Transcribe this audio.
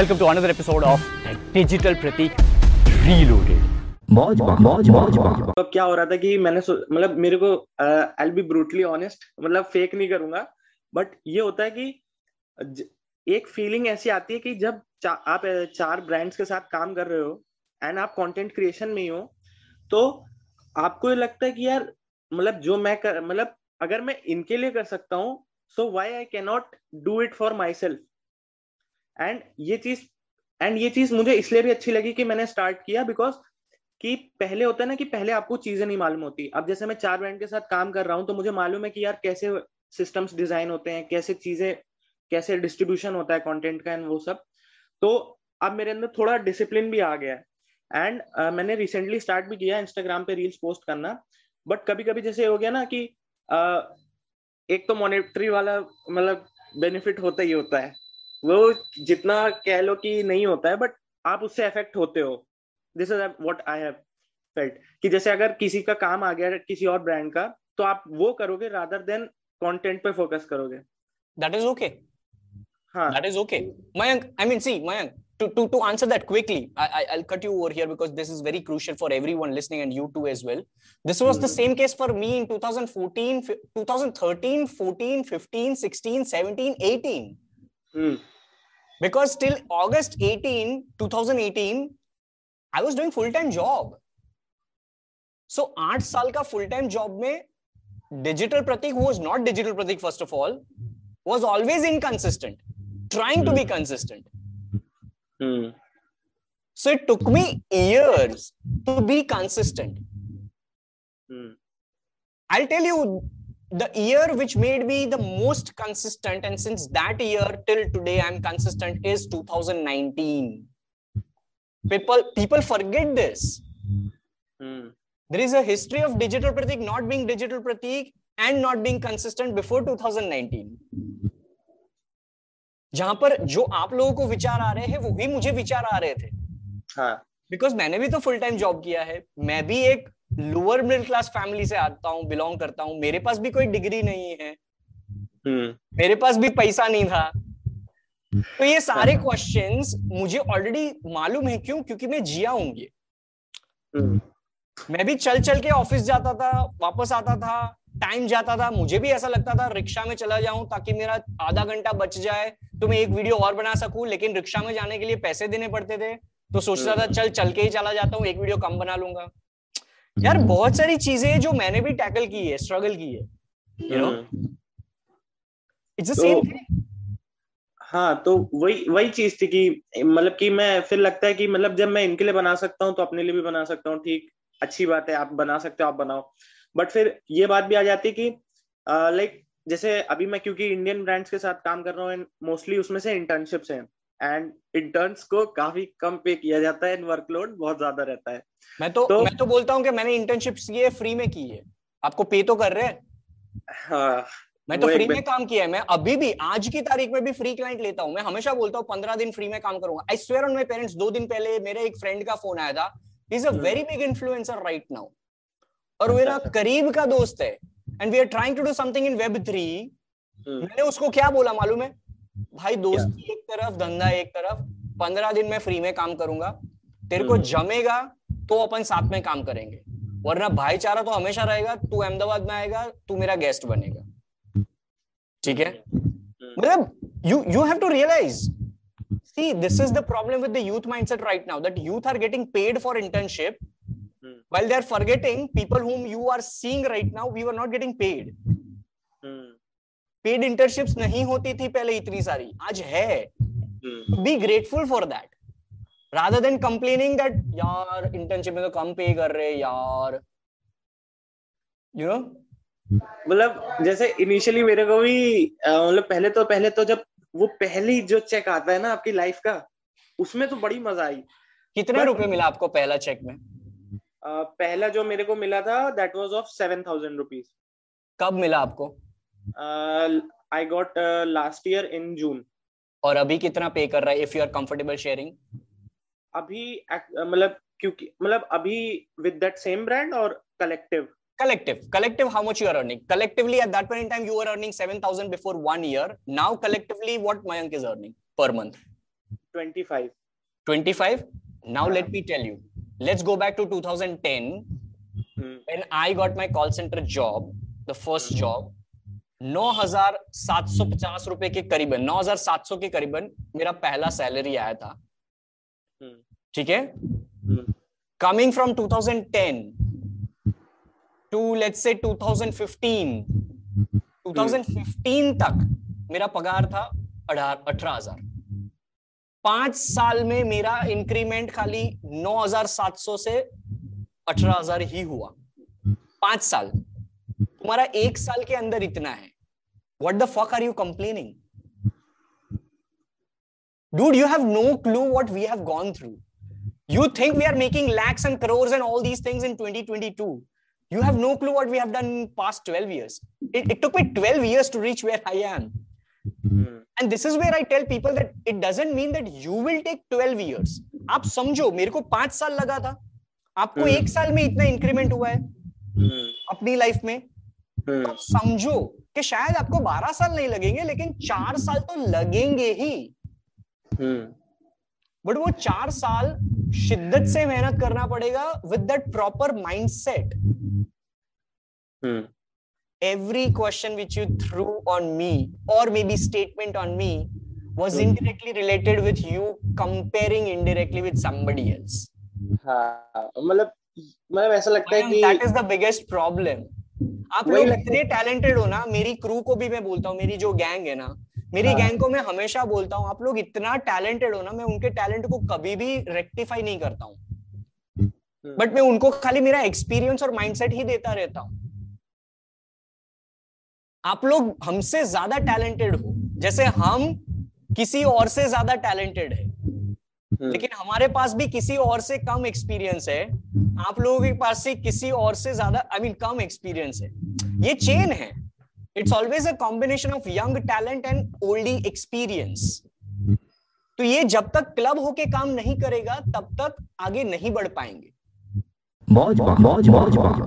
Welcome to another episode of Digital Pratik Reloaded. मौज मौज मौज तो क्या हो रहा था कि मैंने मतलब मेरे को आई बी ब्रूटली ऑनेस्ट मतलब फेक नहीं करूँगा बट ये होता है कि एक फीलिंग ऐसी आती है कि जब चा, आप चार ब्रांड्स के साथ काम कर रहे हो एंड आप कंटेंट क्रिएशन में ही हो तो आपको ये लगता है कि यार मतलब जो मैं कर मतलब अगर मैं इनके लिए कर सकता हूँ so why I can not do it for myself and ये चीज़ एंड ये चीज़ मुझे इसलिए भी अच्छी लगी कि मैंने स्टार्ट किया बिकॉज़ कि पहले होता है ना कि पहले आपको चीज़ें नहीं मालूम होती। अब जैसे मैं चार ब्रांड के साथ काम कर रहा हूँ तो मुझे मालूम है कि यार कैसे सिस्टम्स डिज़ाइन होते हैं कैसे चीज़ें कैसे डिस्ट्रीब्यूशन होता है कंटेंट का एंड वो सब। तो अब मेरे अंदर थोड़ा डिसिप्लिन भी आ गया है। एंड uh, मैंने रिसेंटली स्टार्ट भी किया इंस्टाग्राम पे रील्स पोस्ट करना। बट कभी कभी जैसे हो गया ना कि uh, एक तो मॉनिटरी वाला मतलब बेनिफिट होता ही होता है। वो जितना कह लो कि नहीं होता है बट आप उससे अफेक्ट होते हो। This is what I have felt कि जैसे अगर किसी का काम आ गया किसी और ब्रांड का तो आप वो करोगे रादर देन कंटेंट पे फोकस करोगे। दैट इज़ ओके हाँ। That is okay Mayank I mean see Mayank to to to answer that quickly I I cut you over here because this is very crucial for everyone listening and you too as well this was the same case for me in 2014 2013 14 15 16 17 18 Hmm. because till august 18 2018 i was doing full time job so आठ साल का full time job में digital pratik who was not digital pratik first of all was always inconsistent trying to be consistent hmm. so it took me years to be consistent hmm. i'll tell you the year which made me the most consistent and since that year till today i'm consistent is 2019 people people forget this hmm. there is a history of digital pratik not being digital pratik and not being consistent before 2019 जहाँ पर जो आप लोगों को विचार आ रहे हैं वो भी मुझे विचार आ रहे थे हाँ बिकॉज़ मैंने भी तो फुल टाइम जॉब किया है। मैं भी एक लोअर मिडिल क्लास फैमिली से आता हूँ बिलोंग करता हूँ। मेरे पास भी कोई डिग्री नहीं है। हम्म। मेरे पास भी पैसा नहीं था। तो ये सारे क्वेश्चंस मुझे ऑलरेडी मालूम है क्यों? क्योंकि मैं जिया हूँ ये। हम्म। मैं भी चल चल के ऑफ़िस जाता था वापस आता था टाइम जाता था। मुझे भी ऐसा लगता था रिक्शा में चला जाऊँ ताकि मेरा आधा घंटा बच जाए तो मैं एक वीडियो और बना सकूँ लेकिन रिक्शा में जाने के लिए पैसे देने पड़ते थे। तो सोचता था चल चल के ही चला जाता हूँ एक वीडियो कम बना लूँगा। यार हम्म। बहुत सारी चीज़ें जो मैंने भी टैकल की है स्ट्रगल की है you know it's the same हाँ तो वही वही चीज़ थी कि मतलब कि मैं फिर लगता है कि मतलब जब मैं इनके लिए बना सकता हूँ तो अपने लिए भी बना सकता हूँ ठीक अच्छी बात है आप बना सकते हो आप बनाओ। बट फिर ये बात भी आ जाती है कि लाइक जैसे अभी मैं क्योंकि इंडियन ब्रांड्स के साथ काम कर रहा हूँ मोस्टली उसमें से इंटर्नशिप्स हैं। एंड इंटर्न्स को काफ़ी कम पे किया जाता है वर्कलोड बहुत ज़्यादा रहता है। मैं तो, तो मैं तो बोलता हूँ कि मैंने इंटर्नशिप ये फ्री में की है आपको पे तो कर रहे हैं। हाँ मैं तो फ्री में काम किया है। मैं अभी भी आज की तारीख में भी फ्री क्लाइंट लेता हूँ। मैं हमेशा बोलता हूँ पंद्रह दिन फ्री में काम करूँगा। I swear on my parents दो दिन पहले मेरे एक फ्रेंड का फ़ोन आया था। Is a very big influencer right now और मेरा करीब का दोस्त है। And we are trying to do something in web three मैंने उसको क्या बोला मालूम है? भाई दोस्ती एक तरफ़ धंधा एक तरफ़ पंद्रह दिन में फ्री में काम करूँगा तेरे को हम्म। जमेगा तो अपन साथ में काम करेंगे। वरना भाईचारा तो हमेशा रहेगा तू अहमदाबाद में आएगा तू मेरा गेस्ट बनेगा। ठीक है? हम्म। मतलब you you have to realise see this is the problem with the youth mindset right now that youth are getting paid for internship well they are forgetting people whom you are seeing right now we are not getting paid paid internships नहीं होती थी पहले इतनी सारी आज है। Be grateful for that rather than complaining that यार internship में तो कम पे कर रहे यार यू नो मतलब जैसे इनिशियली मेरे को भी मतलब पहले तो पहले तो जब वो पहली जो चेक आता है ना आपकी लाइफ का उसमें तो बड़ी मज़ा आई। कितने रुपए मिला आपको पहला चेक में? आ, पहला जो मेरे को मिला था that was of seven thousand rupees कब मिला आपको? I got last year in June और अभी कितना पे कर रहा है if you are comfortable sharing अभी मतलब क्योंकि मतलब अभी विद दैट सेम ब्रांड और collective collective collective how much you are earning collectively at that point in time you are earning 7000 before 1 year now collectively what Mayank is earning per month 25 25 now let me tell you let's go back to 2010 when I got my call centre job the first job 9750 रुपए के करीबन 9700 के करीबन मेरा पहला salary आया था। हम्म, ठीक है? coming from 2010 to let's say 2015 2015 तक मेरा पगार था अठारह हज़ार। पाँच साल में मेरा इंक्रीमेंट खाली 9700 से अठारह हज़ार ही हुआ। पाँच साल। तुम्हारा एक साल के अंदर इतना है what the fuck are you complaining dude you have no clue what we have gone through you think we are making lakhs and crores and all these things in 2022 you have no clue what we have done in past 12 years it, it took me 12 years to reach where i am hmm, and this is where i tell people that it doesn't mean that you will take 12 years आप समझो मेरे को पाँच साल लगा था आपको हम्म। एक साल में इतना इंक्रीमेंट हुआ है हम्म, अपनी लाइफ में हम्म, हम्म। तो समझो कि शायद आपको बारह साल नहीं लगेंगे लेकिन चार साल तो लगेंगे ही। हम्म। बट वो चार साल शिद्दत से मेहनत करना पड़ेगा with that proper mindset every question which you threw on me और maybe statement on me was indirectly related with you comparing indirectly with somebody मतलब मतलब ऐसा लगता है कि बिगेस्ट प्रॉब्लम आप लोग इतने टैलेंटेड हो ना मेरी क्रू को भी मैं बोलता हूँ मेरी जो गैंग है ना मेरी हाँ। गैंग को मैं हमेशा बोलता हूँ आप लोग इतना टैलेंटेड हो ना मैं उनके टैलेंट को कभी भी रेक्टिफाई नहीं करता हूँ। हम्म, बट मैं उनको खाली मेरा एक्सपीरियंस और माइंडसेट ही देता रहता हूँ। आप लोग हमसे ज़्यादा टैलेंटेड हो जैसे हम किसी और से ज़्यादा टैलेंटेड है। हम्म, लेकिन हमारे पास भी किसी और से कम एक्सपीरियंस है। आप लोगों के पास से किसी और से ज़्यादा आई मीन कम एक्सपीरियंस है। ये चेन है। It's always a combination of young talent and oldie experience तो ये जब तक क्लब होके काम नहीं करेगा तब तक आगे नहीं बढ़ पाएँगे। मौज मौज मौज मौज